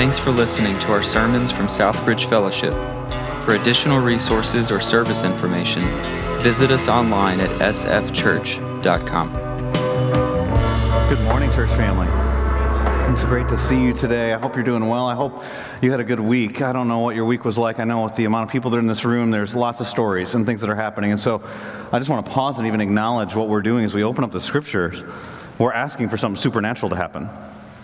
Thanks for listening to our sermons from Southbridge Fellowship. For additional resources or service information, visit us online at sfchurch.com. Good morning, church family. It's great to see you today. I hope you're doing well. I hope you had a good week. I don't know what your week was like. I know with the amount of people that are in this room, there's lots of stories and things that are happening. And so I just want to pause and even acknowledge what we're doing as we open up the scriptures. We're asking for something supernatural to happen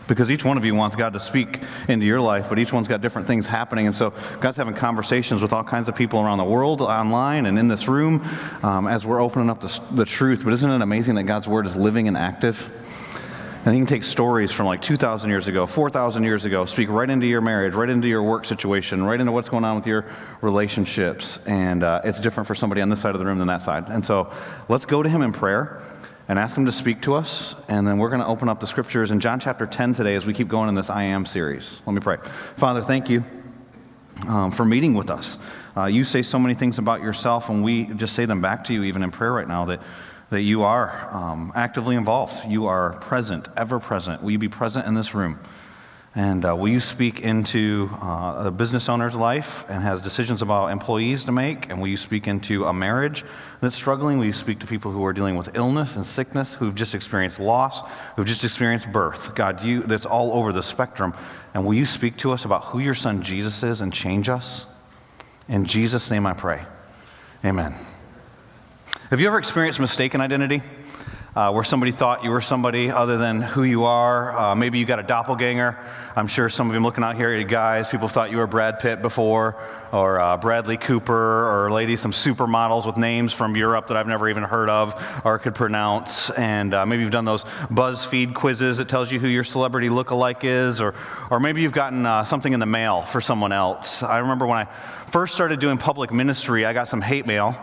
because each one of you wants God to speak into your life, but each one's got different things happening. And so God's having conversations with all kinds of people around the world, online, and in this room um, as we're opening up the, the truth. But isn't it amazing that God's word is living and active? And he can take stories from like 2,000 years ago, 4,000 years ago, speak right into your marriage, right into your work situation, right into what's going on with your relationships. And uh, it's different for somebody on this side of the room than that side. And so let's go to him in prayer and ask him to speak to us. And then we're going to open up the scriptures in John chapter 10 today as we keep going in this I Am series. Let me pray. Father, thank you um, for meeting with us. Uh, you say so many things about yourself, and we just say them back to you, even in prayer right now, that, that you are um, actively involved. You are present, ever present. Will you be present in this room? And uh, will you speak into uh, a business owner's life and has decisions about employees to make? And will you speak into a marriage that's struggling? Will you speak to people who are dealing with illness and sickness, who've just experienced loss, who've just experienced birth? God, you, that's all over the spectrum. And will you speak to us about who your son Jesus is and change us? In Jesus' name I pray. Amen. Have you ever experienced mistaken identity? Uh, where somebody thought you were somebody other than who you are. Uh, maybe you got a doppelganger. I'm sure some of you looking out here, guys, people thought you were Brad Pitt before, or uh, Bradley Cooper, or ladies, some supermodels with names from Europe that I've never even heard of or could pronounce. And uh, maybe you've done those BuzzFeed quizzes that tells you who your celebrity look-alike is, or, or maybe you've gotten uh, something in the mail for someone else. I remember when I first started doing public ministry, I got some hate mail.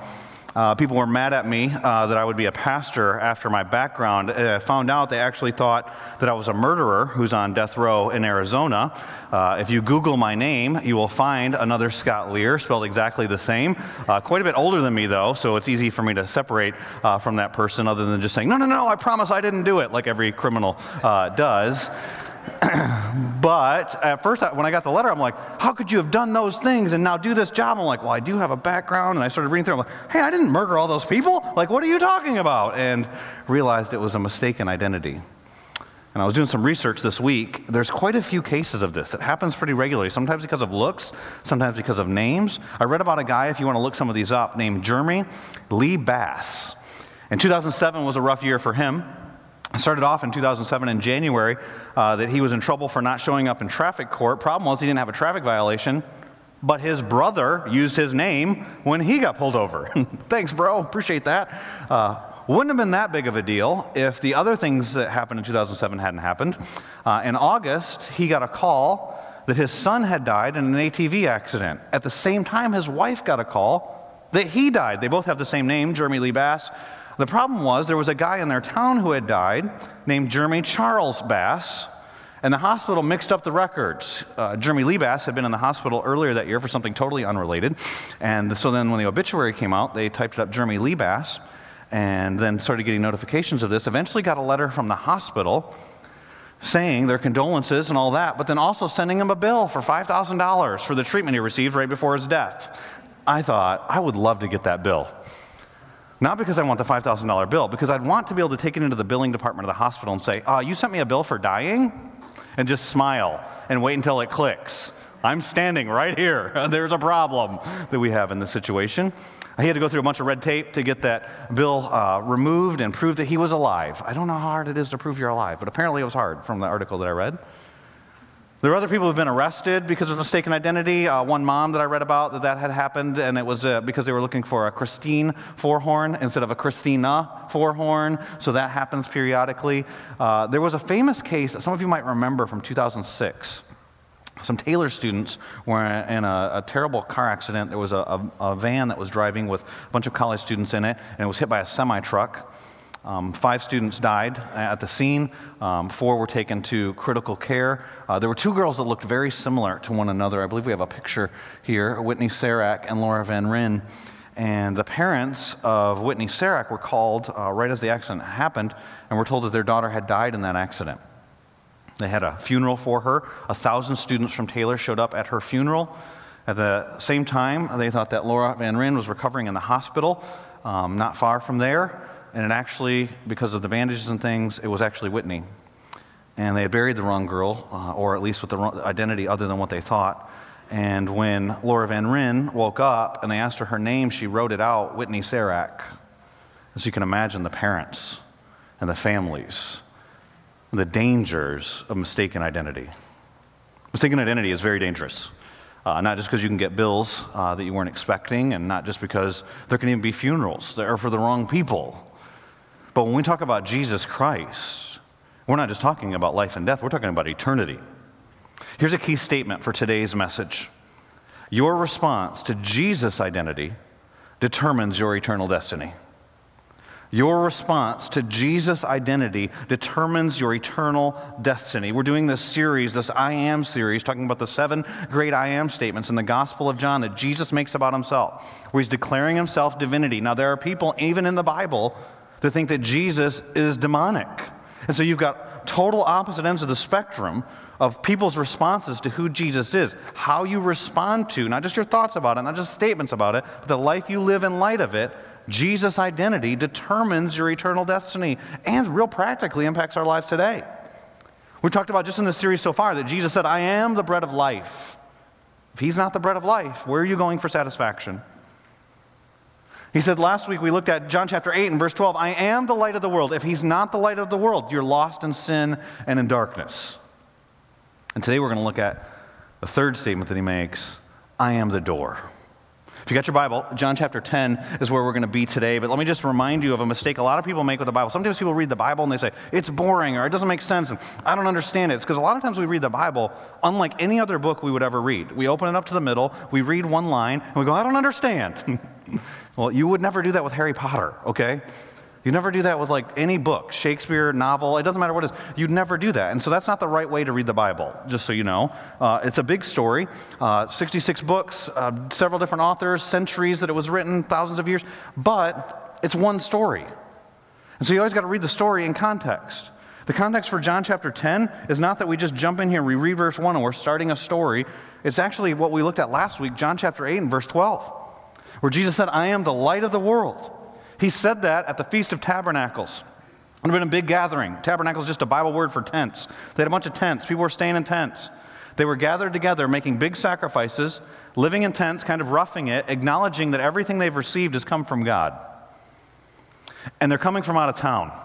Uh, people were mad at me uh, that I would be a pastor after my background. I uh, found out they actually thought that I was a murderer who's on death row in Arizona. Uh, if you Google my name, you will find another Scott Lear, spelled exactly the same. Uh, quite a bit older than me, though, so it's easy for me to separate uh, from that person other than just saying, no, no, no, I promise I didn't do it, like every criminal does. but at first, I, when I got the letter, I'm like, how could you have done those things and now do this job? I'm like, well, I do have a background. And I started reading through. I'm like, hey, I didn't murder all those people. Like, what are you talking about? And realized it was a mistaken identity. And I was doing some research this week. There's quite a few cases of this. It happens pretty regularly, sometimes because of looks, sometimes because of names. I read about a guy, if you want to look some of these up, named Jeremy Lee Bass. And 2007 was a rough year for him. It started off in 2007 in January uh, that he was in trouble for not showing up in traffic court. Problem was, he didn't have a traffic violation, but his brother used his name when he got pulled over. Thanks, bro. Appreciate that. Uh, wouldn't have been that big of a deal if the other things that happened in 2007 hadn't happened. Uh, in August, he got a call that his son had died in an ATV accident. At the same time, his wife got a call that he died. They both have the same name, Jeremy Lee Bass. The problem was there was a guy in their town who had died named Jeremy Charles Bass, and the hospital mixed up the records. Uh, Jeremy Lee Bass had been in the hospital earlier that year for something totally unrelated. And so then when the obituary came out, they typed it up Jeremy Lee Bass and then started getting notifications of this. Eventually got a letter from the hospital saying their condolences and all that, but then also sending him a bill for $5,000 for the treatment he received right before his death. I thought, I would love to get that bill. Not because I want the $5,000 bill, because I'd want to be able to take it into the billing department of the hospital and say, uh, You sent me a bill for dying? And just smile and wait until it clicks. I'm standing right here. There's a problem that we have in this situation. He had to go through a bunch of red tape to get that bill uh, removed and prove that he was alive. I don't know how hard it is to prove you're alive, but apparently it was hard from the article that I read. There are other people who've been arrested because of mistaken identity. Uh, one mom that I read about that that had happened, and it was uh, because they were looking for a Christine Forhorn instead of a Christina Forhorn. So that happens periodically. Uh, there was a famous case, that some of you might remember from 2006. Some Taylor students were in a, a terrible car accident. There was a, a, a van that was driving with a bunch of college students in it, and it was hit by a semi truck. Um, five students died at the scene. Um, four were taken to critical care. Uh, there were two girls that looked very similar to one another. I believe we have a picture here Whitney Cerak and Laura Van Ryn. And the parents of Whitney Cerak were called uh, right as the accident happened and were told that their daughter had died in that accident. They had a funeral for her. A thousand students from Taylor showed up at her funeral. At the same time, they thought that Laura Van Ryn was recovering in the hospital, um, not far from there. And it actually, because of the bandages and things, it was actually Whitney. And they had buried the wrong girl, uh, or at least with the wrong identity other than what they thought. And when Laura Van Ryn woke up and they asked her her name, she wrote it out Whitney Cerak. As you can imagine, the parents and the families, and the dangers of mistaken identity. Mistaken identity is very dangerous. Uh, not just because you can get bills uh, that you weren't expecting, and not just because there can even be funerals that are for the wrong people. But when we talk about Jesus Christ, we're not just talking about life and death, we're talking about eternity. Here's a key statement for today's message Your response to Jesus' identity determines your eternal destiny. Your response to Jesus' identity determines your eternal destiny. We're doing this series, this I Am series, talking about the seven great I Am statements in the Gospel of John that Jesus makes about himself, where he's declaring himself divinity. Now, there are people, even in the Bible, that think that Jesus is demonic. And so you've got total opposite ends of the spectrum of people's responses to who Jesus is. How you respond to, not just your thoughts about it, not just statements about it, but the life you live in light of it Jesus' identity determines your eternal destiny and real practically impacts our lives today. We talked about just in this series so far that Jesus said, I am the bread of life. If he's not the bread of life, where are you going for satisfaction? He said last week we looked at John chapter 8 and verse 12, I am the light of the world. If he's not the light of the world, you're lost in sin and in darkness. And today we're going to look at the third statement that he makes I am the door. If you got your Bible, John chapter 10 is where we're going to be today. But let me just remind you of a mistake a lot of people make with the Bible. Sometimes people read the Bible and they say, it's boring or it doesn't make sense and I don't understand it. It's because a lot of times we read the Bible unlike any other book we would ever read. We open it up to the middle, we read one line, and we go, I don't understand. well, you would never do that with Harry Potter, okay? You never do that with like any book, Shakespeare, novel, it doesn't matter what it is. You'd never do that. And so that's not the right way to read the Bible, just so you know. Uh, it's a big story uh, 66 books, uh, several different authors, centuries that it was written, thousands of years, but it's one story. And so you always got to read the story in context. The context for John chapter 10 is not that we just jump in here and we read verse 1 and we're starting a story. It's actually what we looked at last week, John chapter 8 and verse 12, where Jesus said, I am the light of the world. He said that at the Feast of Tabernacles. It would have been a big gathering. Tabernacle is just a Bible word for tents. They had a bunch of tents. People were staying in tents. They were gathered together, making big sacrifices, living in tents, kind of roughing it, acknowledging that everything they've received has come from God. And they're coming from out of town.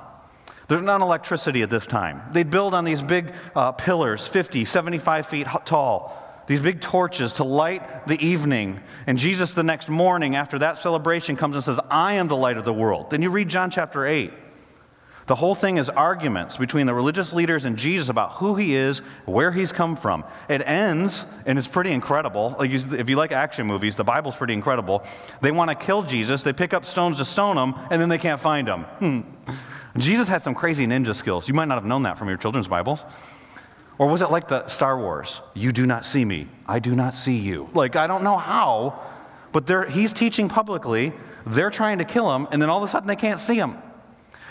There's not electricity at this time. They'd build on these big uh, pillars, 50, 75 feet tall, these big torches to light the evening. And Jesus, the next morning after that celebration, comes and says, I am the light of the world. Then you read John chapter 8. The whole thing is arguments between the religious leaders and Jesus about who he is, where he's come from. It ends, and it's pretty incredible. Like if you like action movies, the Bible's pretty incredible. They want to kill Jesus, they pick up stones to stone him, and then they can't find him. Hmm. Jesus had some crazy ninja skills. You might not have known that from your children's Bibles. Or was it like the Star Wars? You do not see me, I do not see you. Like, I don't know how, but he's teaching publicly. They're trying to kill him, and then all of a sudden they can't see him.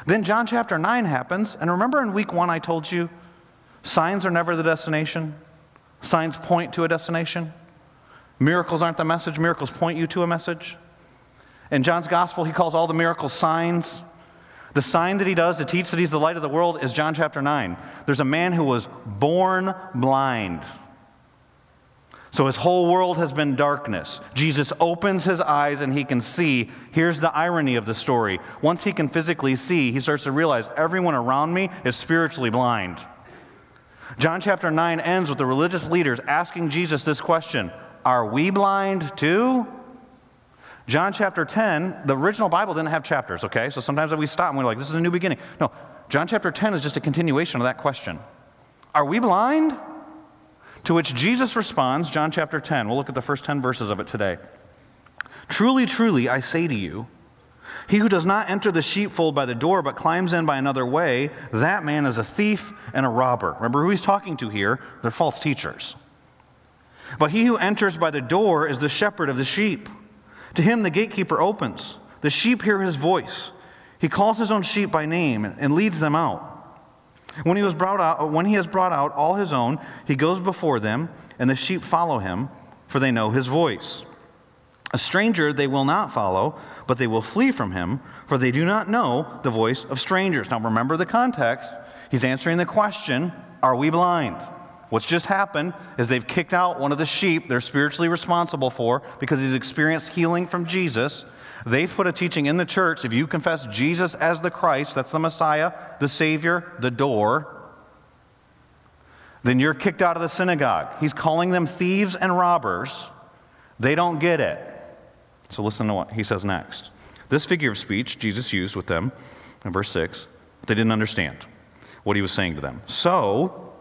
Then John chapter 9 happens, and remember in week one I told you signs are never the destination, signs point to a destination. Miracles aren't the message, miracles point you to a message. In John's gospel, he calls all the miracles signs. The sign that he does to teach that he's the light of the world is John chapter 9. There's a man who was born blind. So his whole world has been darkness. Jesus opens his eyes and he can see. Here's the irony of the story. Once he can physically see, he starts to realize everyone around me is spiritually blind. John chapter 9 ends with the religious leaders asking Jesus this question Are we blind too? John chapter 10, the original Bible didn't have chapters, okay? So sometimes we stop and we're like, this is a new beginning. No, John chapter 10 is just a continuation of that question. Are we blind? To which Jesus responds, John chapter 10. We'll look at the first 10 verses of it today. Truly, truly, I say to you, he who does not enter the sheepfold by the door, but climbs in by another way, that man is a thief and a robber. Remember who he's talking to here? They're false teachers. But he who enters by the door is the shepherd of the sheep. To him the gatekeeper opens. The sheep hear his voice. He calls his own sheep by name and leads them out. When he, was brought out, when he has brought out all his own, he goes before them, and the sheep follow him, for they know his voice. A stranger they will not follow, but they will flee from him, for they do not know the voice of strangers. Now remember the context. He's answering the question Are we blind? What's just happened is they've kicked out one of the sheep they're spiritually responsible for because he's experienced healing from Jesus. They've put a teaching in the church if you confess Jesus as the Christ, that's the Messiah, the Savior, the door, then you're kicked out of the synagogue. He's calling them thieves and robbers. They don't get it. So listen to what he says next. This figure of speech Jesus used with them in verse 6, they didn't understand what he was saying to them. So,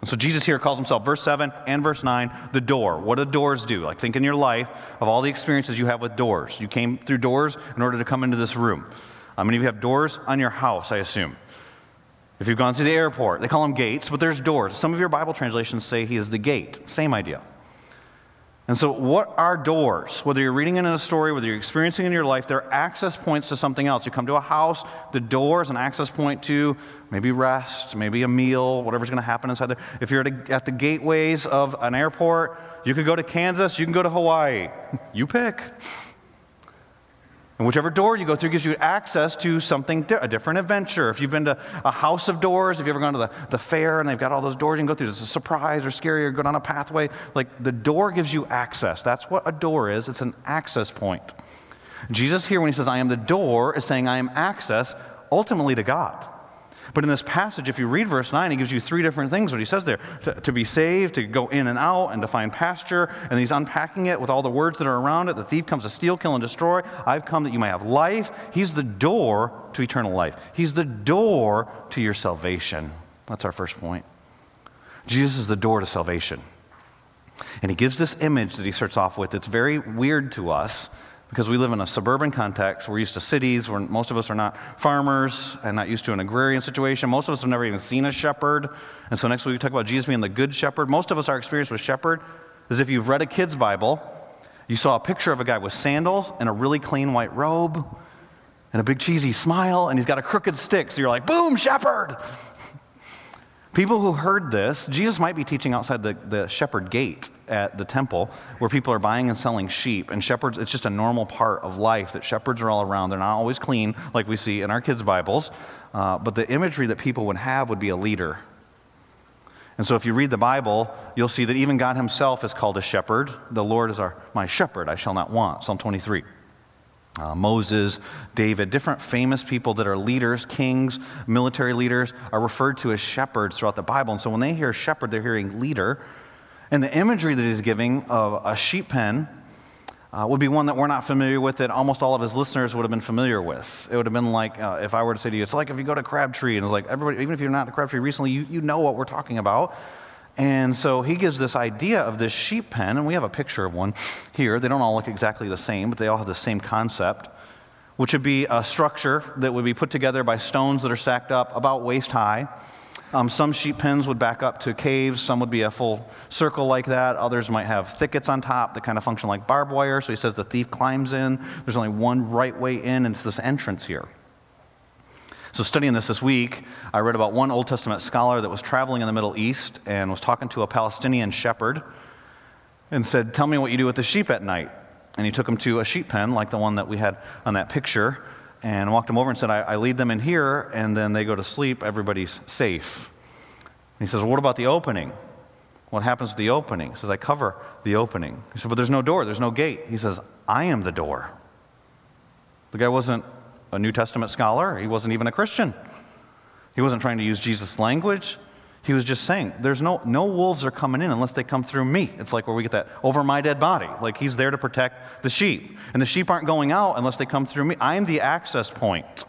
And so Jesus here calls himself, verse 7 and verse 9, the door. What do doors do? Like, think in your life of all the experiences you have with doors. You came through doors in order to come into this room. How many of you have doors on your house, I assume? If you've gone through the airport, they call them gates, but there's doors. Some of your Bible translations say he is the gate. Same idea. And so, what are doors? Whether you're reading in a story, whether you're experiencing in your life, they're access points to something else. You come to a house, the door is an access point to maybe rest, maybe a meal, whatever's going to happen inside there. If you're at, a, at the gateways of an airport, you could go to Kansas, you can go to Hawaii. You pick. And whichever door you go through gives you access to something, a different adventure. If you've been to a house of doors, if you've ever gone to the, the fair and they've got all those doors you can go through, it's a surprise or scary or go down a pathway. Like the door gives you access. That's what a door is. It's an access point. Jesus here, when he says, I am the door, is saying, I am access ultimately to God. But in this passage, if you read verse 9, he gives you three different things, what he says there to, to, be saved, to go in and out, and to find pasture. And he's unpacking it with all the words that are around it. The thief comes to steal, kill, and destroy. I've come that you may have life. He's the door to eternal life, he's the door to your salvation. That's our first point. Jesus is the door to salvation. And he gives this image that he starts off with. It's very weird to us because we live in a suburban context. We're used to cities where most of us are not farmers and not used to an agrarian situation. Most of us have never even seen a shepherd. And so next week we talk about Jesus being the good shepherd. Most of us, our experience with shepherd is if you've read a kid's Bible, you saw a picture of a guy with sandals and a really clean white robe and a big cheesy smile, and he's got a crooked stick. So you're like, boom, shepherd. People who heard this, Jesus might be teaching outside the, the shepherd gate at the temple where people are buying and selling sheep. And shepherds, it's just a normal part of life that shepherds are all around. They're not always clean like we see in our kids' Bibles. Uh, but the imagery that people would have would be a leader. And so if you read the Bible, you'll see that even God himself is called a shepherd. The Lord is our, my shepherd, I shall not want. Psalm 23 uh, Moses, David, different famous people that are leaders, kings, military leaders, are referred to as shepherds throughout the Bible. And so when they hear shepherd, they're hearing leader. And the imagery that he's giving of a sheep pen uh, would be one that we're not familiar with that almost all of his listeners would have been familiar with. It would have been like uh, if I were to say to you, it's like if you go to Crabtree, and it's like everybody, even if you're not to Crabtree recently, you, you know what we're talking about. And so he gives this idea of this sheep pen, and we have a picture of one here. They don't all look exactly the same, but they all have the same concept, which would be a structure that would be put together by stones that are stacked up about waist high. Um, some sheep pens would back up to caves, some would be a full circle like that. Others might have thickets on top that kind of function like barbed wire. So he says the thief climbs in. There's only one right way in, and it's this entrance here. So, studying this this week, I read about one Old Testament scholar that was traveling in the Middle East and was talking to a Palestinian shepherd and said, Tell me what you do with the sheep at night. And he took him to a sheep pen, like the one that we had on that picture, and walked him over and said, I, I lead them in here, and then they go to sleep, everybody's safe. And he says, well, What about the opening? What happens to the opening? He says, I cover the opening. He said, But there's no door, there's no gate. He says, I am the door. The guy wasn't a New Testament scholar. He wasn't even a Christian. He wasn't trying to use Jesus' language. He was just saying, there's no, no wolves are coming in unless they come through me. It's like where we get that over my dead body. Like he's there to protect the sheep. And the sheep aren't going out unless they come through me. I'm the access point.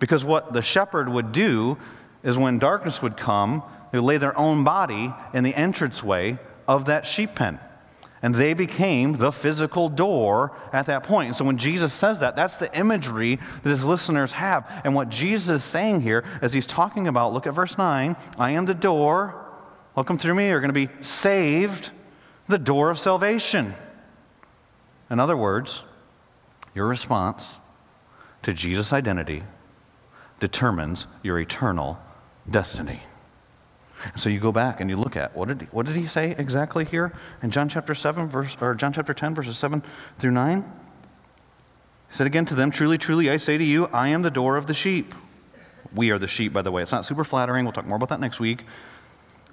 Because what the shepherd would do is when darkness would come, they would lay their own body in the entranceway of that sheep pen. And they became the physical door at that point. And so when Jesus says that, that's the imagery that his listeners have. And what Jesus is saying here, as he's talking about, look at verse 9 I am the door. Welcome through me. You're going to be saved, the door of salvation. In other words, your response to Jesus' identity determines your eternal destiny. So you go back and you look at what did he, what did he say exactly here in John chapter 7 verse or John chapter 10 verses 7 through 9? He said again to them, Truly, truly, I say to you, I am the door of the sheep. We are the sheep, by the way. It's not super flattering. We'll talk more about that next week.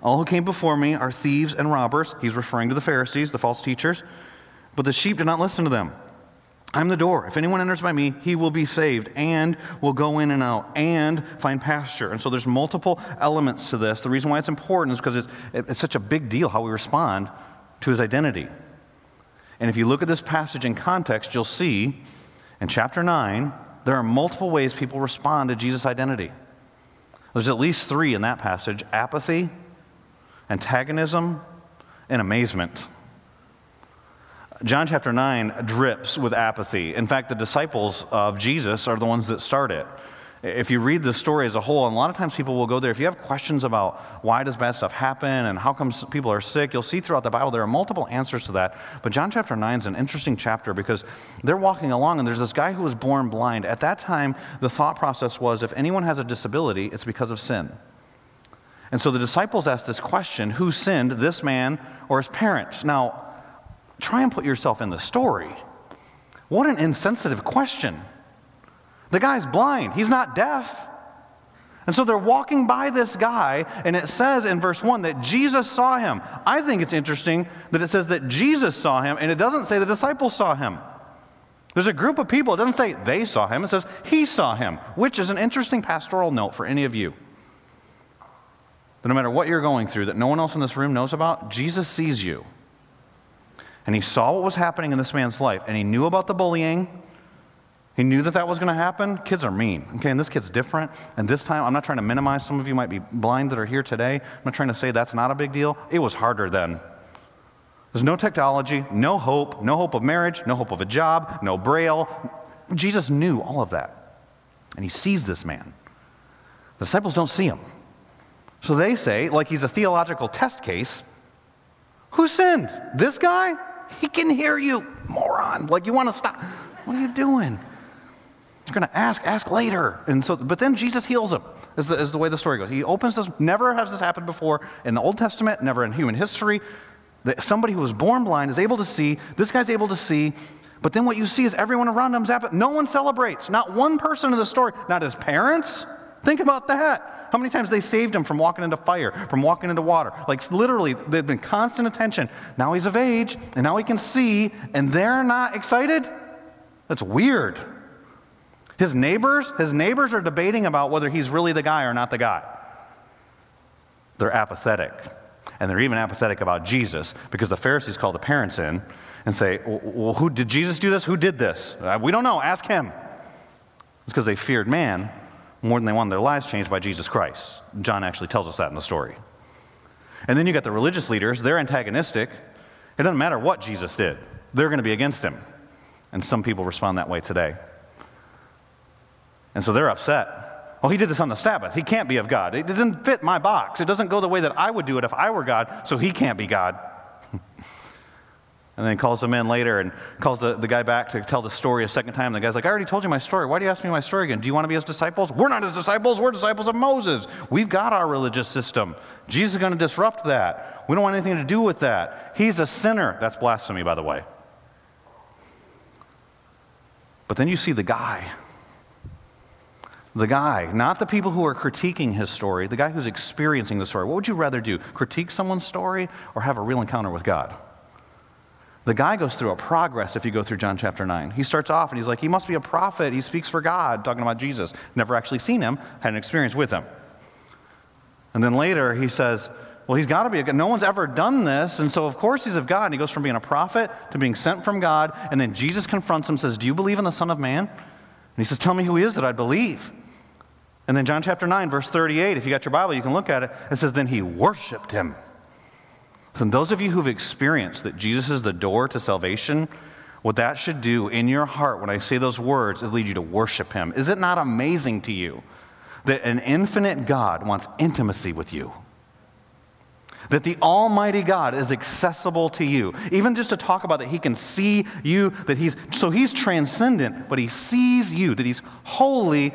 All who came before me are thieves and robbers. He's referring to the Pharisees, the false teachers. But the sheep did not listen to them. I'm the door. If anyone enters by me, he will be saved and will go in and out and find pasture. And so there's multiple elements to this. The reason why it's important is because it's, it's such a big deal how we respond to his identity. And if you look at this passage in context, you'll see in chapter 9, there are multiple ways people respond to Jesus' identity. There's at least three in that passage apathy, antagonism, and amazement. John chapter 9 drips with apathy. In fact, the disciples of Jesus are the ones that start it. If you read the story as a whole, and a lot of times people will go there, if you have questions about why does bad stuff happen and how come people are sick, you'll see throughout the Bible there are multiple answers to that. But John chapter 9 is an interesting chapter because they're walking along and there's this guy who was born blind. At that time, the thought process was if anyone has a disability, it's because of sin. And so the disciples asked this question who sinned, this man or his parents? Now, Try and put yourself in the story. What an insensitive question. The guy's blind, he's not deaf. And so they're walking by this guy, and it says in verse 1 that Jesus saw him. I think it's interesting that it says that Jesus saw him, and it doesn't say the disciples saw him. There's a group of people, it doesn't say they saw him, it says he saw him, which is an interesting pastoral note for any of you. That no matter what you're going through, that no one else in this room knows about, Jesus sees you and he saw what was happening in this man's life, and he knew about the bullying. He knew that that was going to happen. Kids are mean, okay? And this kid's different. And this time, I'm not trying to minimize. Some of you might be blind that are here today. I'm not trying to say that's not a big deal. It was harder then. There's no technology, no hope, no hope of marriage, no hope of a job, no braille. Jesus knew all of that. And he sees this man. The disciples don't see him. So they say, like he's a theological test case, who sinned? This guy? He can hear you, moron. Like, you want to stop. What are you doing? You're going to ask, ask later. And so, but then Jesus heals him, is the, is the way the story goes. He opens this, never has this happened before in the Old Testament, never in human history. That somebody who was born blind is able to see, this guy's able to see, but then what you see is everyone around him's happy. No one celebrates. Not one person in the story, not his parents. Think about that. How many times they saved him from walking into fire, from walking into water? Like literally, they've been constant attention. Now he's of age, and now he can see, and they're not excited? That's weird. His neighbors, his neighbors are debating about whether he's really the guy or not the guy. They're apathetic. And they're even apathetic about Jesus because the Pharisees call the parents in and say, Well, who did Jesus do this? Who did this? Uh, we don't know. Ask him. It's because they feared man more than they wanted their lives changed by Jesus Christ. John actually tells us that in the story. And then you got the religious leaders, they're antagonistic. It doesn't matter what Jesus did, they're going to be against him. And some people respond that way today. And so they're upset. Well, he did this on the Sabbath. He can't be of God. It doesn't fit my box. It doesn't go the way that I would do it if I were God, so he can't be God. And then calls them in later and calls the, the guy back to tell the story a second time. And the guy's like, I already told you my story. Why do you ask me my story again? Do you want to be his disciples? We're not his disciples. We're disciples of Moses. We've got our religious system. Jesus is going to disrupt that. We don't want anything to do with that. He's a sinner. That's blasphemy, by the way. But then you see the guy. The guy, not the people who are critiquing his story, the guy who's experiencing the story. What would you rather do? Critique someone's story or have a real encounter with God? The guy goes through a progress if you go through John chapter 9. He starts off and he's like, he must be a prophet. He speaks for God, talking about Jesus. Never actually seen him, had an experience with him. And then later he says, well, he's got to be a God. No one's ever done this. And so, of course, he's of God. And he goes from being a prophet to being sent from God. And then Jesus confronts him, and says, Do you believe in the Son of Man? And he says, Tell me who he is that I believe. And then, John chapter 9, verse 38, if you got your Bible, you can look at it. It says, Then he worshiped him. So, those of you who've experienced that Jesus is the door to salvation, what that should do in your heart when I say those words is lead you to worship Him. Is it not amazing to you that an infinite God wants intimacy with you? That the Almighty God is accessible to you. Even just to talk about that He can see you, that He's, so He's transcendent, but He sees you, that He's holy,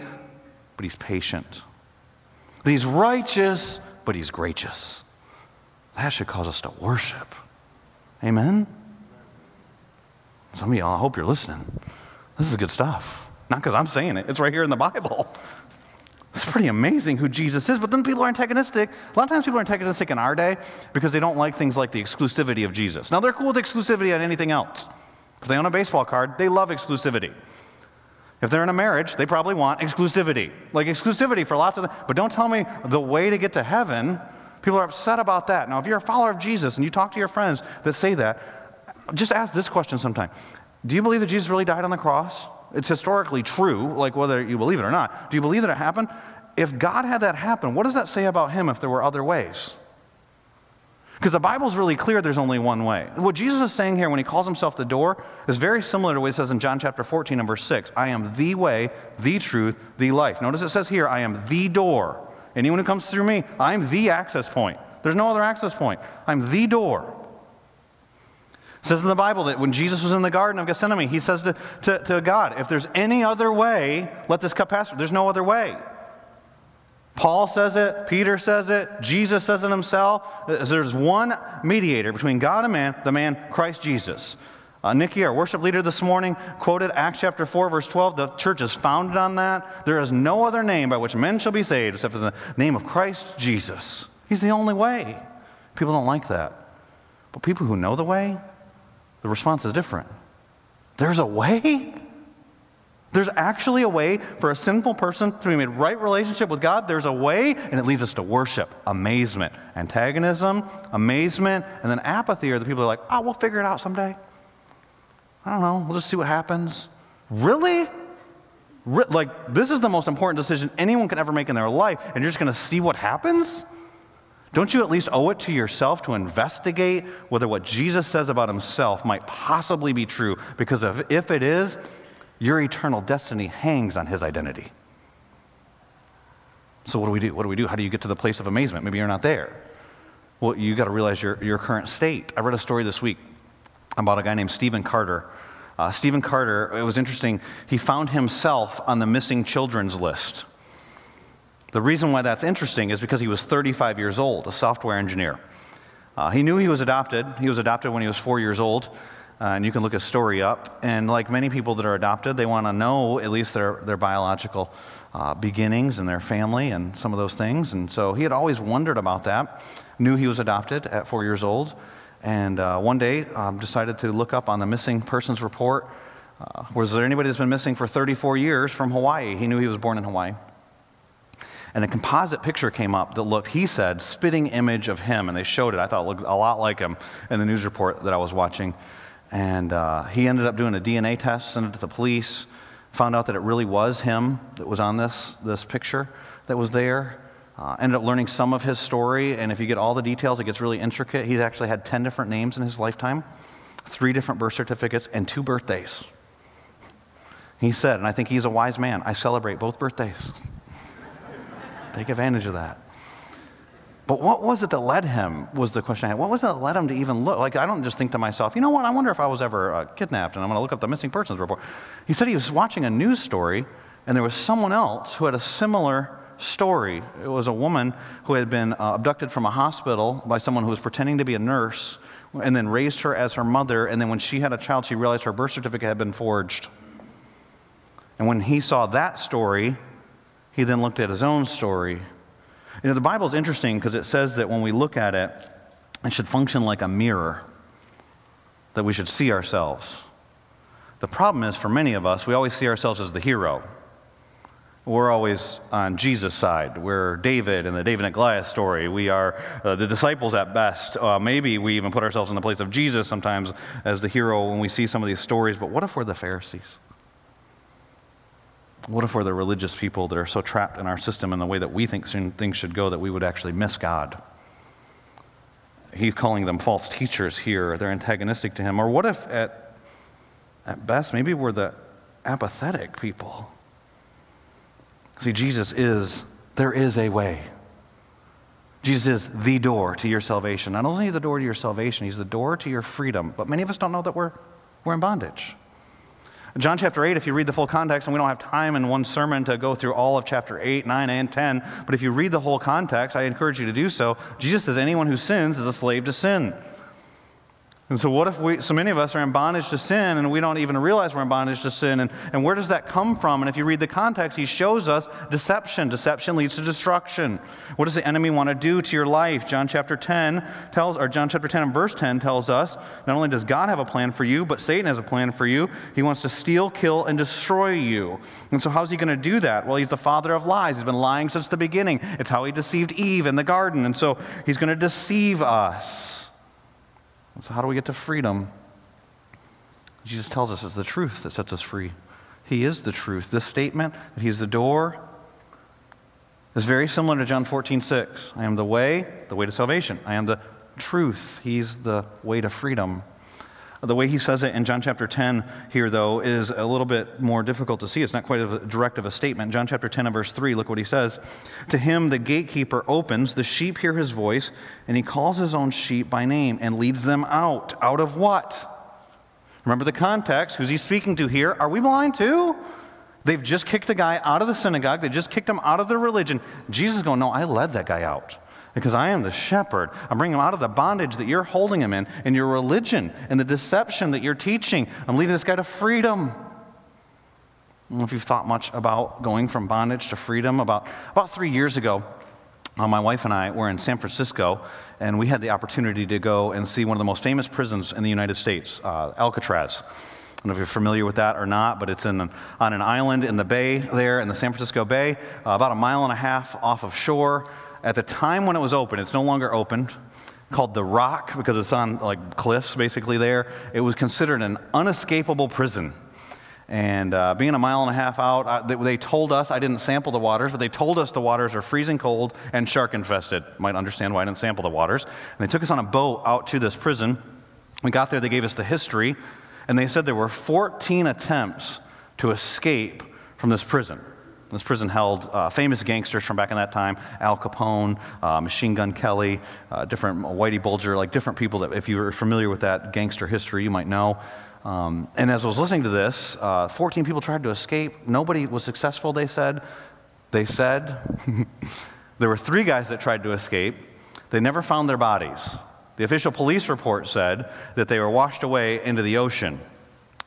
but He's patient. That He's righteous, but He's gracious. That should cause us to worship. Amen? Some of y'all, I hope you're listening. This is good stuff. Not because I'm saying it, it's right here in the Bible. It's pretty amazing who Jesus is, but then people are antagonistic. A lot of times people are antagonistic in our day because they don't like things like the exclusivity of Jesus. Now, they're cool with exclusivity on anything else. If they own a baseball card, they love exclusivity. If they're in a marriage, they probably want exclusivity. Like exclusivity for lots of them. But don't tell me the way to get to heaven. People are upset about that. Now, if you're a follower of Jesus and you talk to your friends that say that, just ask this question sometime Do you believe that Jesus really died on the cross? It's historically true, like whether you believe it or not. Do you believe that it happened? If God had that happen, what does that say about him if there were other ways? Because the Bible's really clear there's only one way. What Jesus is saying here when he calls himself the door is very similar to what he says in John chapter 14 and verse 6. I am the way, the truth, the life. Notice it says here, I am the door. Anyone who comes through me, I'm the access point. There's no other access point. I'm the door. It says in the Bible that when Jesus was in the Garden of Gethsemane, he says to, to, to God, If there's any other way, let this cup pass. There's no other way. Paul says it, Peter says it, Jesus says it himself. There's one mediator between God and man, the man Christ Jesus. Uh, Nikki, our worship leader this morning, quoted Acts chapter 4, verse 12. The church is founded on that. There is no other name by which men shall be saved except for the name of Christ Jesus. He's the only way. People don't like that. But people who know the way, the response is different. There's a way? There's actually a way for a sinful person to be in right relationship with God. There's a way, and it leads us to worship, amazement, antagonism, amazement, and then apathy are the people who are like, oh, we'll figure it out someday. I don't know, we'll just see what happens. Really? Re- like, this is the most important decision anyone can ever make in their life, and you're just going to see what happens? Don't you at least owe it to yourself to investigate whether what Jesus says about himself might possibly be true? Because if, if it is, your eternal destiny hangs on his identity. So, what do we do? What do we do? How do you get to the place of amazement? Maybe you're not there. Well, you got to realize your, your current state. I read a story this week about a guy named Stephen Carter. Uh, Stephen Carter, it was interesting, he found himself on the missing children's list. The reason why that's interesting is because he was 35 years old, a software engineer. Uh, he knew he was adopted. He was adopted when he was four years old. Uh, and you can look his story up. And like many people that are adopted, they want to know at least their, their biological uh, beginnings and their family and some of those things. And so he had always wondered about that, knew he was adopted at four years old. And uh, one day um, decided to look up on the missing persons report. Uh, was there anybody that's been missing for 34 years from Hawaii? He knew he was born in Hawaii and a composite picture came up that looked, he said, spitting image of him, and they showed it. I thought it looked a lot like him in the news report that I was watching. And uh, he ended up doing a DNA test, sent it to the police, found out that it really was him that was on this, this picture that was there. Uh, ended up learning some of his story, and if you get all the details, it gets really intricate. He's actually had 10 different names in his lifetime, three different birth certificates, and two birthdays. He said, and I think he's a wise man, I celebrate both birthdays. Take advantage of that. But what was it that led him, was the question I had. What was it that led him to even look? Like, I don't just think to myself, you know what, I wonder if I was ever uh, kidnapped and I'm going to look up the missing persons report. He said he was watching a news story and there was someone else who had a similar story. It was a woman who had been uh, abducted from a hospital by someone who was pretending to be a nurse and then raised her as her mother. And then when she had a child, she realized her birth certificate had been forged. And when he saw that story, he then looked at his own story. You know, the Bible is interesting because it says that when we look at it, it should function like a mirror, that we should see ourselves. The problem is, for many of us, we always see ourselves as the hero. We're always on Jesus' side. We're David in the David and Goliath story. We are uh, the disciples at best. Uh, maybe we even put ourselves in the place of Jesus sometimes as the hero when we see some of these stories. But what if we're the Pharisees? What if we're the religious people that are so trapped in our system and the way that we think things should go that we would actually miss God? he's calling them false teachers here. They're antagonistic to him. Or what if, at, at best, maybe we're the apathetic people? See, Jesus is, there is a way. Jesus is the door to your salvation. Not only the door to your salvation, he's the door to your freedom. But many of us don't know that we're, we're in bondage. John chapter 8, if you read the full context, and we don't have time in one sermon to go through all of chapter 8, 9, and 10, but if you read the whole context, I encourage you to do so. Jesus says, Anyone who sins is a slave to sin. And so, what if we, so many of us are in bondage to sin and we don't even realize we're in bondage to sin? And, and where does that come from? And if you read the context, he shows us deception. Deception leads to destruction. What does the enemy want to do to your life? John chapter 10 tells, or John chapter 10 and verse 10 tells us not only does God have a plan for you, but Satan has a plan for you. He wants to steal, kill, and destroy you. And so, how's he going to do that? Well, he's the father of lies. He's been lying since the beginning. It's how he deceived Eve in the garden. And so, he's going to deceive us. So, how do we get to freedom? Jesus tells us it's the truth that sets us free. He is the truth. This statement that He's the door is very similar to John 14, 6. I am the way, the way to salvation. I am the truth. He's the way to freedom. The way he says it in John chapter 10 here, though, is a little bit more difficult to see. It's not quite as direct of a statement. John chapter 10 and verse 3, look what he says. To him the gatekeeper opens, the sheep hear his voice, and he calls his own sheep by name and leads them out. Out of what? Remember the context. Who's he speaking to here? Are we blind too? They've just kicked a guy out of the synagogue. They just kicked him out of their religion. Jesus is going, No, I led that guy out because I am the shepherd. I'm bringing him out of the bondage that you're holding him in, in your religion, and the deception that you're teaching. I'm leading this guy to freedom. I don't know if you've thought much about going from bondage to freedom. About, about three years ago, uh, my wife and I were in San Francisco, and we had the opportunity to go and see one of the most famous prisons in the United States, uh, Alcatraz. I don't know if you're familiar with that or not, but it's in, on an island in the bay there in the San Francisco Bay, uh, about a mile and a half off of shore at the time when it was open, it's no longer open, called the Rock because it's on like cliffs basically there. It was considered an unescapable prison. And uh, being a mile and a half out, I, they, they, told us, I didn't sample the waters, but they told us the waters are freezing cold and shark infested. Might understand why I didn't sample the waters. And they took us on a boat out to this prison. We got there, they gave us the history, and they said there were 14 attempts to escape from this prison. This prison held uh, famous gangsters from back in that time Al Capone, uh, Machine Gun Kelly, uh, different Whitey Bulger, like different people that, if you were familiar with that gangster history, you might know. Um, and as I was listening to this, uh, 14 people tried to escape. Nobody was successful, they said. They said there were three guys that tried to escape. They never found their bodies. The official police report said that they were washed away into the ocean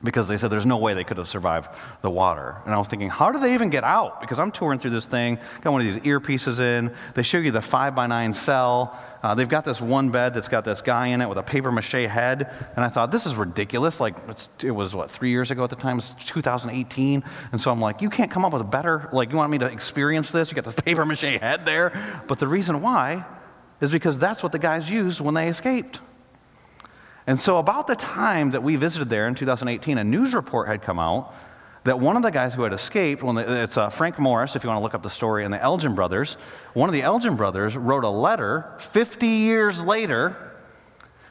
because they said there's no way they could have survived the water. And I was thinking, how do they even get out? Because I'm touring through this thing, got one of these earpieces in. They show you the five by nine cell. Uh, they've got this one bed that's got this guy in it with a paper mache head. And I thought, this is ridiculous. Like, it was, what, three years ago at the time? It's 2018. And so I'm like, you can't come up with a better, like, you want me to experience this? You got this paper mache head there. But the reason why is because that's what the guys used when they escaped. And so, about the time that we visited there in 2018, a news report had come out that one of the guys who had escaped, when the, it's uh, Frank Morris, if you want to look up the story, and the Anglin brothers, one of the Anglin brothers wrote a letter 50 years later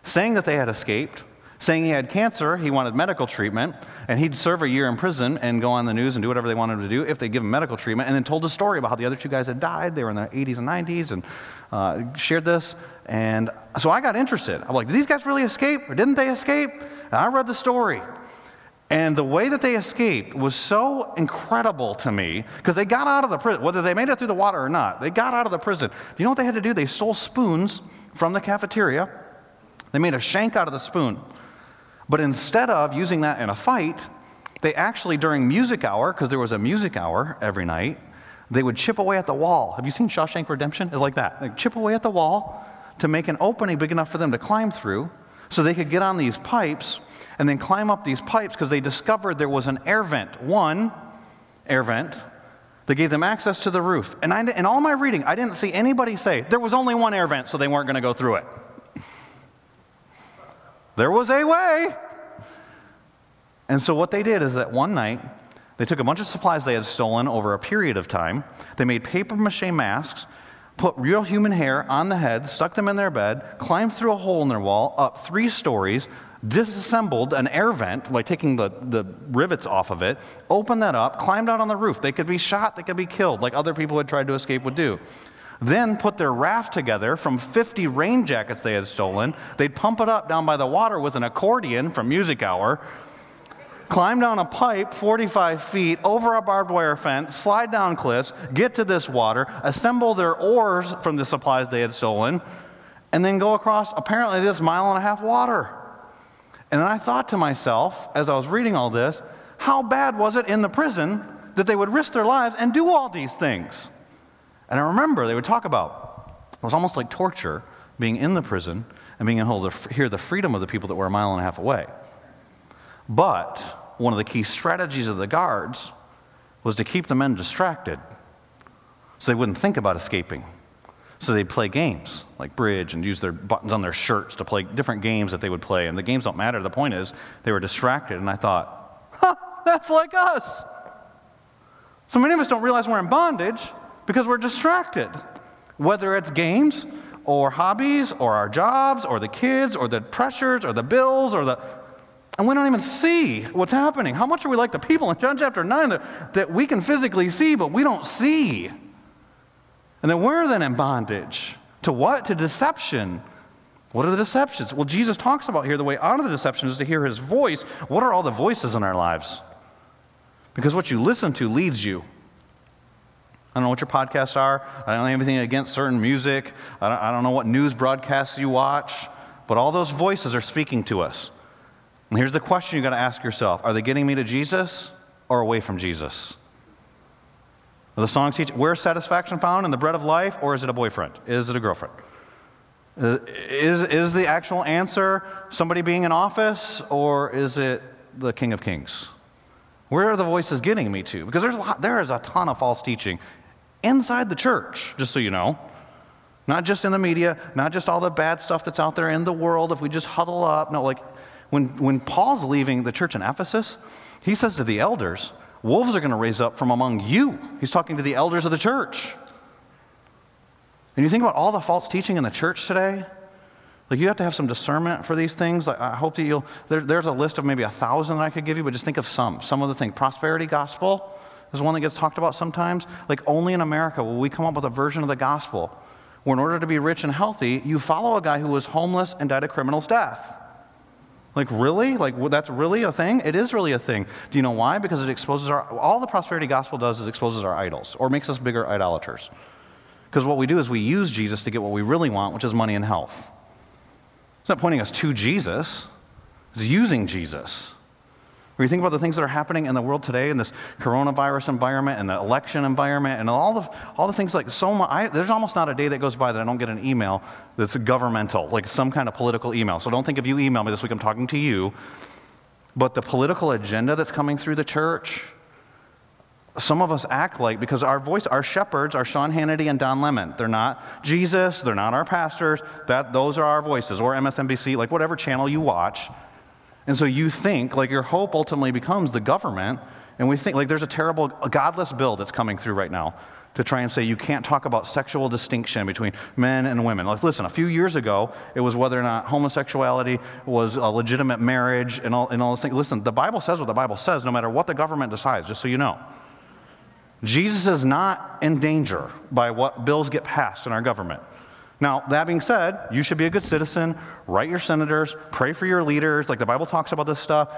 saying that they had escaped, saying he had cancer, he wanted medical treatment, and he'd serve a year in prison and go on the news and do whatever they wanted him to do if they give him medical treatment, and then told a story about how the other two guys had died. They were in their 80s and 90s and uh, shared this. And so I got interested. I'm like, did these guys really escape or didn't they escape? And I read the story. And the way that they escaped was so incredible to me because they got out of the prison, whether they made it through the water or not, they got out of the prison. You know what they had to do? They stole spoons from the cafeteria. They made a shank out of the spoon. But instead of using that in a fight, they actually, during music hour, because there was a music hour every night, they would chip away at the wall. Have you seen Shawshank Redemption? It's like that. They chip away at the wall to make an opening big enough for them to climb through so they could get on these pipes and then climb up these pipes because they discovered there was an air vent, one air vent that gave them access to the roof. And I, in all my reading, I didn't see anybody say there was only one air vent, so they weren't going to go through it. There was a way. And so what they did is that one night, they took a bunch of supplies they had stolen over a period of time. They made paper mache masks put real human hair on the head, stuck them in their bed, climbed through a hole in their wall, up three stories, disassembled an air vent, like taking the, the rivets off of it, opened that up, climbed out on the roof. They could be shot, they could be killed, like other people who had tried to escape would do. Then put their raft together from 50 rain jackets they had stolen. They'd pump it up down by the water with an accordion from Music Hour, climb down a pipe 45 feet over a barbed wire fence, slide down cliffs, get to this water, assemble their oars from the supplies they had stolen, and then go across apparently this mile and a half water. And then I thought to myself, as I was reading all this, how bad was it in the prison that they would risk their lives and do all these things? And I remember they would talk about it was almost like torture being in the prison and being able to hear the freedom of the people that were a mile and a half away. But one of the key strategies of the guards was to keep the men distracted so they wouldn't think about escaping. So they'd play games like bridge and use their buttons on their shirts to play different games that they would play. And the games don't matter. The point is, they were distracted. And I thought, huh, that's like us. So many of us don't realize we're in bondage because we're distracted. Whether it's games or hobbies or our jobs or the kids or the pressures or the bills or the. And we don't even see what's happening. How much are we like the people in John chapter 9 that, that we can physically see, but we don't see? And then we're then in bondage. To what? To deception. What are the deceptions? Well, Jesus talks about here the way out of the deception is to hear his voice. What are all the voices in our lives? Because what you listen to leads you. I don't know what your podcasts are. I don't have anything against certain music. I don't, I don't know what news broadcasts you watch. But all those voices are speaking to us. And here's the question you got to ask yourself Are they getting me to Jesus or away from Jesus? The songs teach where's satisfaction found in the bread of life, or is it a boyfriend? Is it a girlfriend? Uh, is, is the actual answer somebody being in office, or is it the King of Kings? Where are the voices getting me to? Because there's a lot, there is a ton of false teaching inside the church, just so you know. Not just in the media, not just all the bad stuff that's out there in the world if we just huddle up. No, like when, when Paul's leaving the church in Ephesus, he says to the elders, Wolves are going to raise up from among you. He's talking to the elders of the church. And you think about all the false teaching in the church today, like you have to have some discernment for these things. Like I hope that you'll, there, there's a list of maybe a thousand that I could give you, but just think of some. Some of the things. Prosperity gospel is one that gets talked about sometimes. Like only in America will we come up with a version of the gospel where in order to be rich and healthy, you follow a guy who was homeless and died a criminal's death. Like, really? Like, that's really a thing? It is really a thing. Do you know why? Because it exposes our, all the prosperity gospel does is exposes our idols or makes us bigger idolaters. Because what we do is we use Jesus to get what we really want, which is money and health. It's not pointing us to Jesus, it's using Jesus. When you think about the things that are happening in the world today in this coronavirus environment and the election environment and all the, all the things like so much, I, there's almost not a day that goes by that I don't get an email that's governmental, like some kind of political email. So don't think if you email me this week, I'm talking to you. But the political agenda that's coming through the church, some of us act like, because our voice, our shepherds are Sean Hannity and Don Lemon. They're not Jesus, they're not our pastors, that, those are our voices, or MSNBC, like whatever channel you watch. And so you think, like, your hope ultimately becomes the government. And we think, like, there's a terrible, a godless bill that's coming through right now to try and say you can't talk about sexual distinction between men and women. Like, listen, a few years ago, it was whether or not homosexuality was a legitimate marriage and all, and all those things. Listen, the Bible says what the Bible says, no matter what the government decides, just so you know. Jesus is not in danger by what bills get passed in our government. Now, that being said, you should be a good citizen, write your senators, pray for your leaders. Like the Bible talks about this stuff.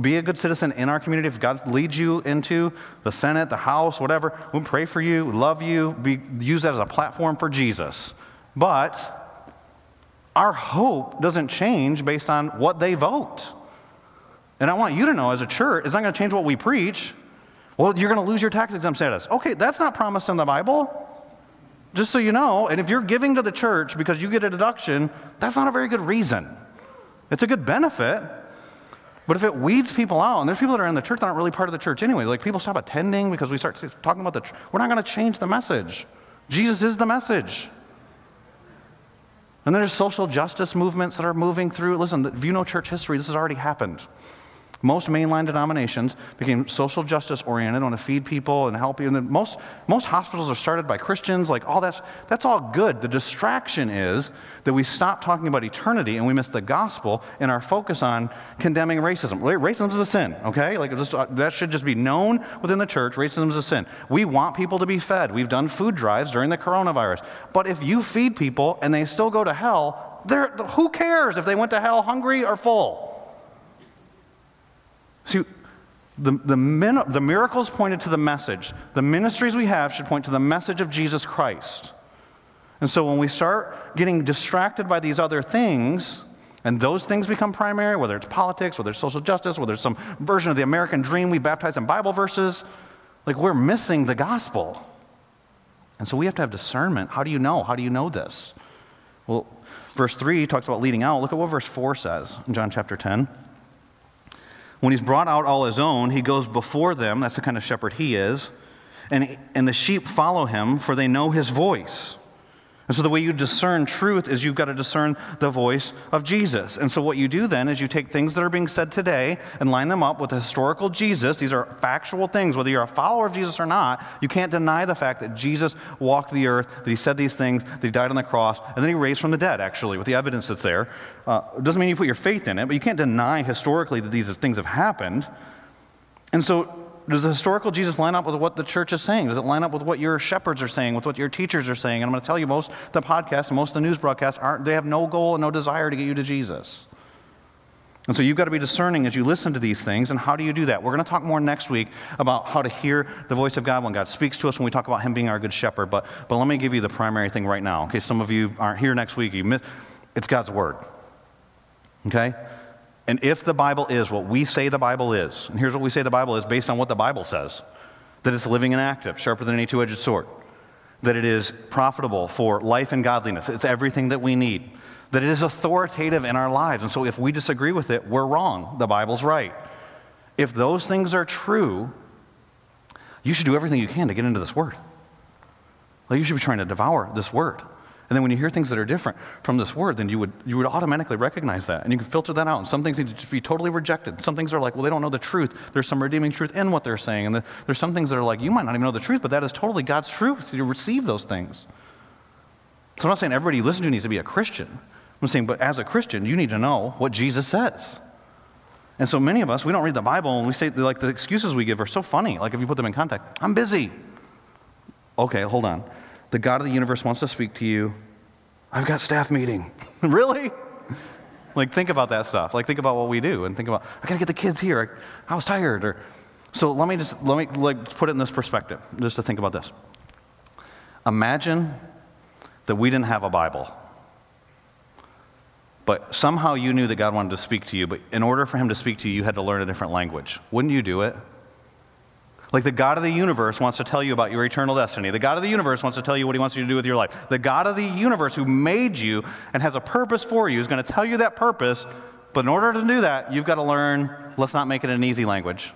Be a good citizen in our community. If God leads you into the Senate, the House, whatever, we'll pray for you, love you, be, use that as a platform for Jesus. But our hope doesn't change based on what they vote. And I want you to know as a church, it's not going to change what we preach. Well, you're going to lose your tax exempt status. Okay, that's not promised in the Bible. Just so you know, and if you're giving to the church because you get a deduction, that's not a very good reason. It's a good benefit, but if it weeds people out, and there's people that are in the church that aren't really part of the church anyway, like people stop attending because we start talking about the, church. we're not going to change the message. Jesus is the message. And then there's social justice movements that are moving through. Listen, if you know church history, this has already happened. Most mainline denominations became social justice oriented, want to feed people and help you. And most, most hospitals are started by Christians, like all that's, that's all good. The distraction is that we stop talking about eternity and we miss the gospel in our focus on condemning racism. Racism is a sin, okay? Like just, uh, that should just be known within the church. Racism is a sin. We want people to be fed. We've done food drives during the coronavirus. But if you feed people and they still go to hell, who cares if they went to hell hungry or full? See, the, the, min, the miracles pointed to the message. The ministries we have should point to the message of Jesus Christ. And so when we start getting distracted by these other things, and those things become primary, whether it's politics, whether it's social justice, whether it's some version of the American dream we baptize in Bible verses, like we're missing the gospel. And so we have to have discernment. How do you know? How do you know this? Well, verse 3 talks about leading out. Look at what verse 4 says in John chapter 10. When he's brought out all his own, he goes before them. That's the kind of shepherd he is. And, and the sheep follow him, for they know his voice. And so the way you discern truth is you've got to discern the voice of Jesus. And so what you do then is you take things that are being said today and line them up with the historical Jesus. These are factual things. Whether you're a follower of Jesus or not, you can't deny the fact that Jesus walked the earth, that he said these things, that he died on the cross, and then he raised from the dead, actually, with the evidence that's there. Uh, doesn't mean you put your faith in it, but you can't deny historically that these things have happened. And so does the historical Jesus line up with what the church is saying? Does it line up with what your shepherds are saying, with what your teachers are saying? And I'm going to tell you, most the podcasts most of the news broadcasts aren't, they have no goal and no desire to get you to Jesus. And so you've got to be discerning as you listen to these things. And how do you do that? We're going to talk more next week about how to hear the voice of God when God speaks to us when we talk about Him being our good shepherd. But, but let me give you the primary thing right now. Okay, some of you aren't here next week. You miss, it's God's Word. Okay? And if the Bible is what we say the Bible is, and here's what we say the Bible is based on what the Bible says that it's living and active, sharper than any two edged sword, that it is profitable for life and godliness, it's everything that we need, that it is authoritative in our lives. And so if we disagree with it, we're wrong. The Bible's right. If those things are true, you should do everything you can to get into this word. Like you should be trying to devour this word. And then when you hear things that are different from this word, then you would, you would automatically recognize that. And you can filter that out. And some things need to be totally rejected. Some things are like, well, they don't know the truth. There's some redeeming truth in what they're saying. And there's some things that are like, you might not even know the truth, but that is totally God's truth. You receive those things. So I'm not saying everybody you listen to needs to be a Christian. I'm saying, but as a Christian, you need to know what Jesus says. And so many of us, we don't read the Bible and we say, like, the excuses we give are so funny. Like, if you put them in context, I'm busy. Okay, hold on. The God of the universe wants to speak to you. I've got staff meeting. really? Like, think about that stuff. Like, think about what we do and think about, I gotta get the kids here. I, I was tired. Or, so let me just, let me like, put it in this perspective, just to think about this. Imagine that we didn't have a Bible. But somehow you knew that God wanted to speak to you, but in order for him to speak to you, you had to learn a different language. Wouldn't you do it? Like the God of the universe wants to tell you about your eternal destiny. The God of the universe wants to tell you what he wants you to do with your life. The God of the universe who made you and has a purpose for you is going to tell you that purpose. But in order to do that, you've got to learn, let's not make it an easy language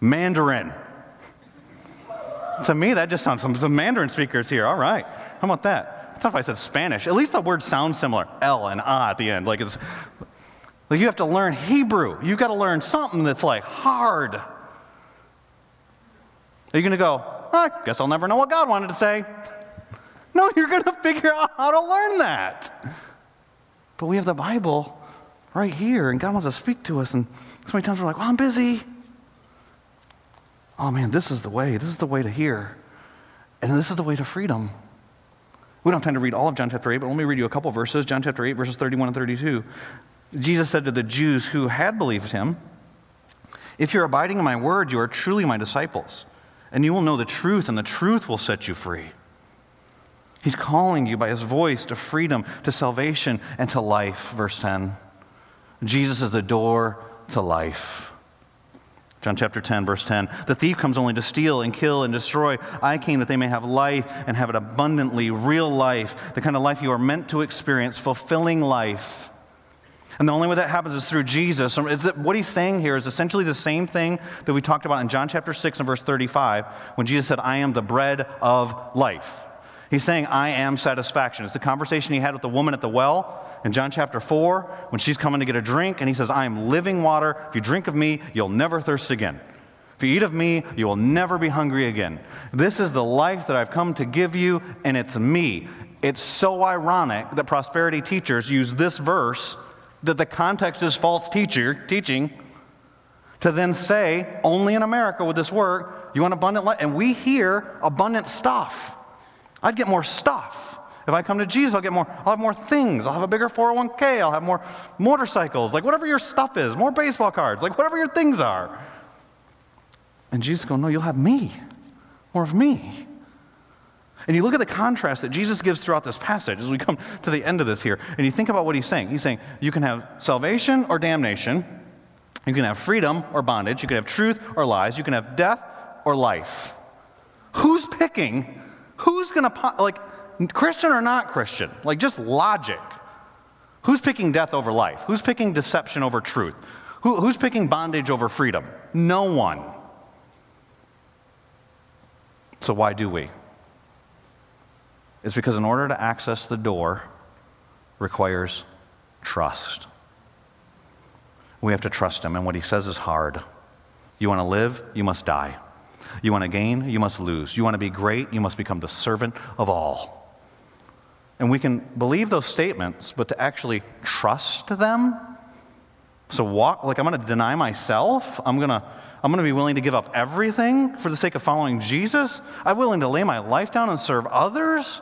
Mandarin. to me, that just sounds some, Mandarin speakers here. All right. How about that? I thought if I said Spanish, at least the words sound similar. L and A at the end. Like it's like you have to learn Hebrew. You've got to learn something that's like hard. Are you going to go, I guess I'll never know what God wanted to say? No, you're going to figure out how to learn that. But we have the Bible right here, and God wants to speak to us. And so many times we're like, well, I'm busy. Oh man, this is the way. This is the way to hear. And this is the way to freedom. We don't have time to read all of John chapter 8, but let me read you a couple verses. John chapter 8, verses 31 and 32. Jesus said to the Jews who had believed him, If you're abiding in my word, you are truly my disciples and you will know the truth, and the truth will set you free. He's calling you by his voice to freedom, to salvation, and to life. Verse 10. Jesus is the door to life. John chapter 10, verse 10. The thief comes only to steal and kill and destroy. I came that they may have life and have it abundantly, real life, the kind of life you are meant to experience, fulfilling life. And the only way that happens is through Jesus. Um, what he's saying here is essentially the same thing that we talked about in John chapter 6 and verse 35 when Jesus said, I am the bread of life. He's saying, I am satisfaction. It's the conversation he had with the woman at the well in John chapter 4 when she's coming to get a drink, and he says, I am living water. If you drink of me, you'll never thirst again. If you eat of me, you will never be hungry again. This is the life that I've come to give you, and it's me. It's so ironic that prosperity teachers use this verse that the context is false teacher teaching to then say, only in America would this work. You want abundant life? And we hear abundant stuff. I'd get more stuff. If I come to Jesus, I'll get more, I'll have more things. I'll have a bigger 401k. I'll have more motorcycles, like whatever your stuff is, more baseball cards, like whatever your things are. And Jesus goes, No, you'll have me, more of me. And you look at the contrast that Jesus gives throughout this passage as we come to the end of this here, and you think about what he's saying. He's saying, You can have salvation or damnation, you can have freedom or bondage, you can have truth or lies, you can have death or life. Who's picking Who's going to, like, Christian or not Christian? Like, just logic. Who's picking death over life? Who's picking deception over truth? Who, who's picking bondage over freedom? No one. So, why do we? It's because in order to access the door requires trust. We have to trust him, and what he says is hard. You want to live, you must die. You want to gain, you must lose. You want to be great, you must become the servant of all. And we can believe those statements, but to actually trust them, so walk, like I'm going to deny myself, I'm going to. I'm going to be willing to give up everything for the sake of following Jesus. I'm willing to lay my life down and serve others.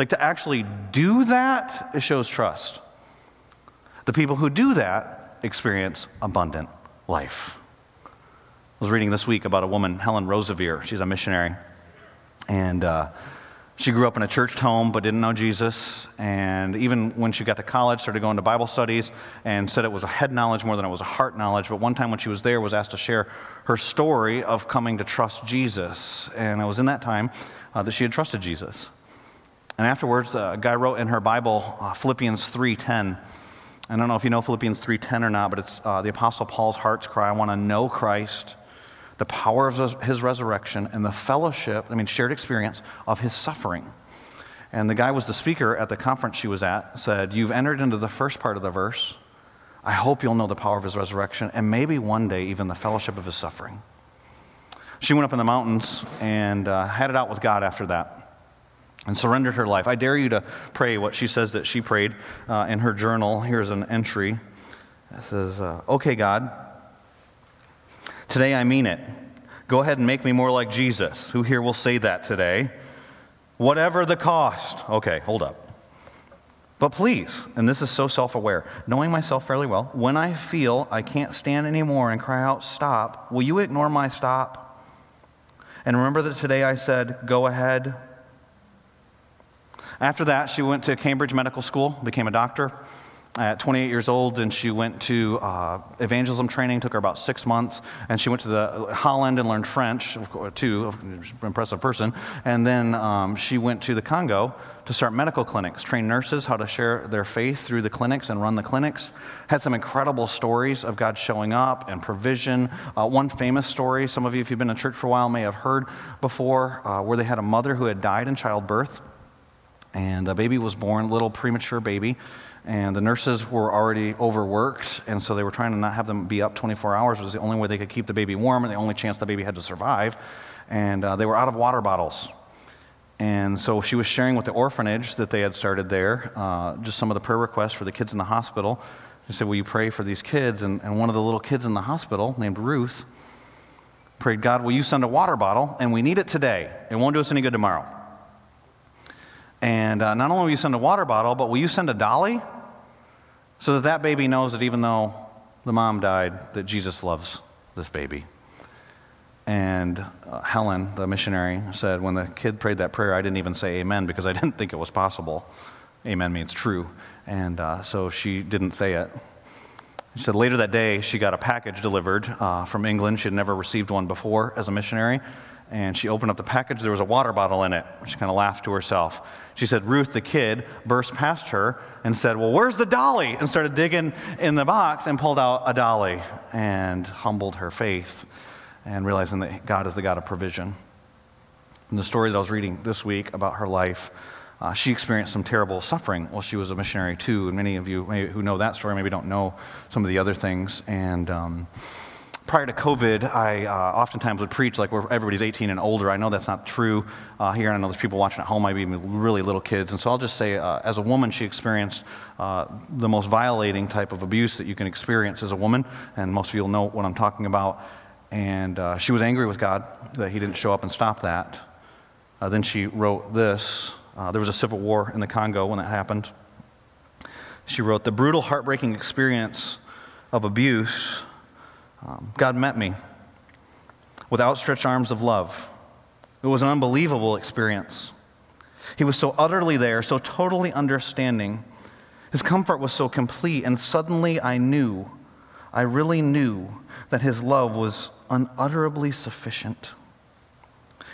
Like to actually do that, it shows trust. The people who do that experience abundant life. I was reading this week about a woman, Helen Roseveare. She's a missionary. And uh, she grew up in a church home but didn't know Jesus. And even when she got to college, started going to Bible studies and said it was a head knowledge more than it was a heart knowledge. But one time when she was there, was asked to share her story of coming to trust Jesus. And it was in that time uh, that she had trusted Jesus. And afterwards, uh, a guy wrote in her Bible, uh, Philippians 3.10. I don't know if you know Philippians 3.10 or not, but it's uh, the Apostle Paul's heart's cry. I want to know Christ the power of his resurrection, and the fellowship, I mean, shared experience of his suffering. And the guy was the speaker at the conference she was at, said, You've entered into the first part of the verse. I hope you'll know the power of his resurrection, and maybe one day even the fellowship of his suffering. She went up in the mountains and uh, had it out with God after that and surrendered her life. I dare you to pray what she says that she prayed uh, in her journal. Here's an entry. It says, uh, Okay, God, Today I mean it. Go ahead and make me more like Jesus. Who here will say that today? Whatever the cost. Okay, hold up. But please, and this is so self aware, knowing myself fairly well, when I feel I can't stand anymore and cry out, stop, will you ignore my stop? And remember that today I said, go ahead. After that, she went to Cambridge Medical School, became a doctor at 28 years old, and she went to uh, evangelism training. Took her about six months, and she went to the Holland and learned French, too. Impressive person. And then um, she went to the Congo to start medical clinics, train nurses how to share their faith through the clinics and run the clinics. Had some incredible stories of God showing up and provision. Uh, one famous story, some of you, if you've been in church for a while, may have heard before, uh, where they had a mother who had died in childbirth, and a baby was born, little premature baby and the nurses were already overworked, and so they were trying to not have them be up 24 hours. It was the only way they could keep the baby warm, and the only chance the baby had to survive. And uh, they were out of water bottles. And so she was sharing with the orphanage that they had started there uh, just some of the prayer requests for the kids in the hospital. She said, Will you pray for these kids? And, and one of the little kids in the hospital, named Ruth, prayed, God, will you send a water bottle? And we need it today. It won't do us any good tomorrow. And uh, not only will you send a water bottle, but will you send a dolly so that that baby knows that even though the mom died, that Jesus loves this baby. And uh, Helen, the missionary, said, when the kid prayed that prayer, I didn't even say amen because I didn't think it was possible. Amen means true. And uh, so she didn't say it. She said later that day, she got a package delivered uh, from England. She had never received one before as a missionary and she opened up the package. There was a water bottle in it. She kind of laughed to herself. She said, Ruth, the kid, burst past her and said, Well, where's the dolly? And started digging in the box and pulled out a dolly and humbled her faith and realizing that God is the God of provision. In the story that I was reading this week about her life, uh, she experienced some terrible suffering while she was a missionary, too. And many of you who know that story maybe don't know some of the other things. And um, prior to COVID, I uh, oftentimes would preach like where everybody's 18 and older. I know that's not true uh, here, and I know there's people watching at home, maybe even really little kids. And so I'll just say, uh, as a woman, she experienced uh, the most violating type of abuse that you can experience as a woman, and most of you will know what I'm talking about. And uh, she was angry with God that He didn't show up and stop that. Uh, then she wrote this. there was a civil war in the Congo when that happened. She wrote, The brutal, heartbreaking experience of abuse um, God met me with outstretched arms of love. It was an unbelievable experience. He was so utterly there, so totally understanding. His comfort was so complete, and suddenly I knew, I really knew, that his love was unutterably sufficient.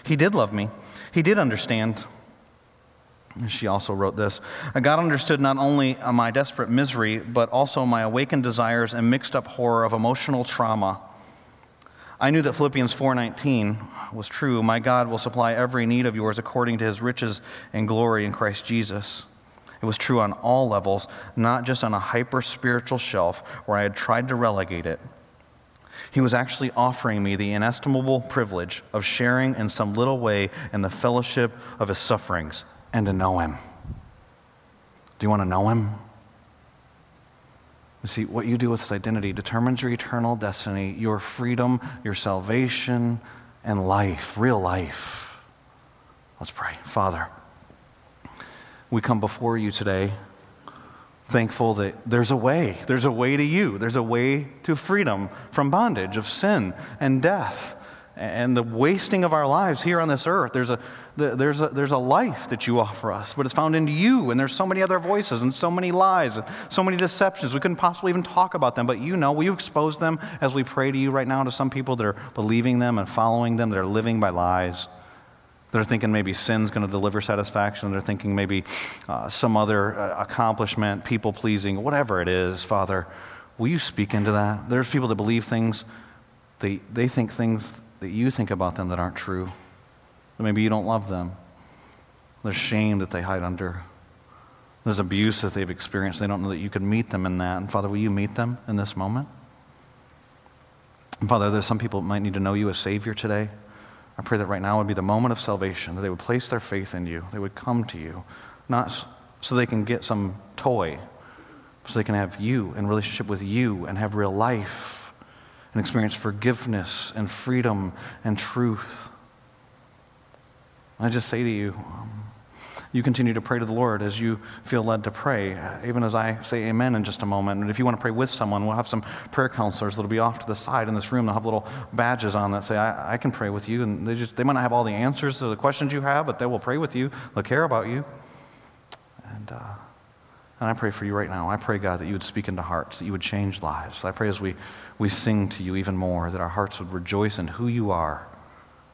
He did love me, he did understand. She also wrote this God understood not only my desperate misery, but also my awakened desires and mixed up horror of emotional trauma. I knew that Philippians 4:19 was true. My God will supply every need of yours according to his riches and glory in Christ Jesus. It was true on all levels, not just on a hyper spiritual shelf where I had tried to relegate it. He was actually offering me the inestimable privilege of sharing in some little way in the fellowship of his sufferings and to know Him. Do you want to know Him? You see, what you do with His identity determines your eternal destiny, your freedom, your salvation, and life, real life. Let's pray. Father, we come before you today thankful that there's a way. There's a way to you. There's a way to freedom from bondage of sin and death and the wasting of our lives here on this earth. There's a, there's, a, there's a life that you offer us, but it's found in you, and there's so many other voices and so many lies and so many deceptions. We couldn't possibly even talk about them, but you know, will you expose them as we pray to you right now to some people that are believing them and following them, that are living by lies? They're thinking maybe sin's going to deliver satisfaction. They're thinking maybe uh, some other uh, accomplishment, people pleasing, whatever it is, Father. Will you speak into that? There's people that believe things, they, they think things that you think about them that aren't true. That maybe you don't love them. There's shame that they hide under. There's abuse that they've experienced. They don't know that you can meet them in that. And Father, will you meet them in this moment? And Father, there's some people that might need to know you as Savior today. I pray that right now would be the moment of salvation, that they would place their faith in you. They would come to you, not so they can get some toy, so they can have you in relationship with you and have real life and experience forgiveness and freedom and truth. I just say to you, um, you continue to pray to the Lord as you feel led to pray, even as I say amen in just a moment. And if you want to pray with someone, we'll have some prayer counselors that'll be off to the side in this room. They'll have little badges on that say, I, I can pray with you. And they, just, they might not have all the answers to the questions you have, but they will pray with you. They'll care about you. And, uh, and I pray for you right now. I pray, God, that you would speak into hearts, that you would change lives. I pray as we, we sing to you even more, that our hearts would rejoice in who you are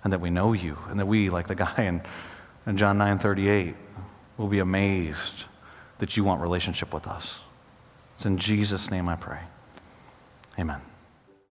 and that we know you and that we, like the guy in, in John 9 38, will be amazed that you want relationship with us. It's in Jesus' name I pray. Amen.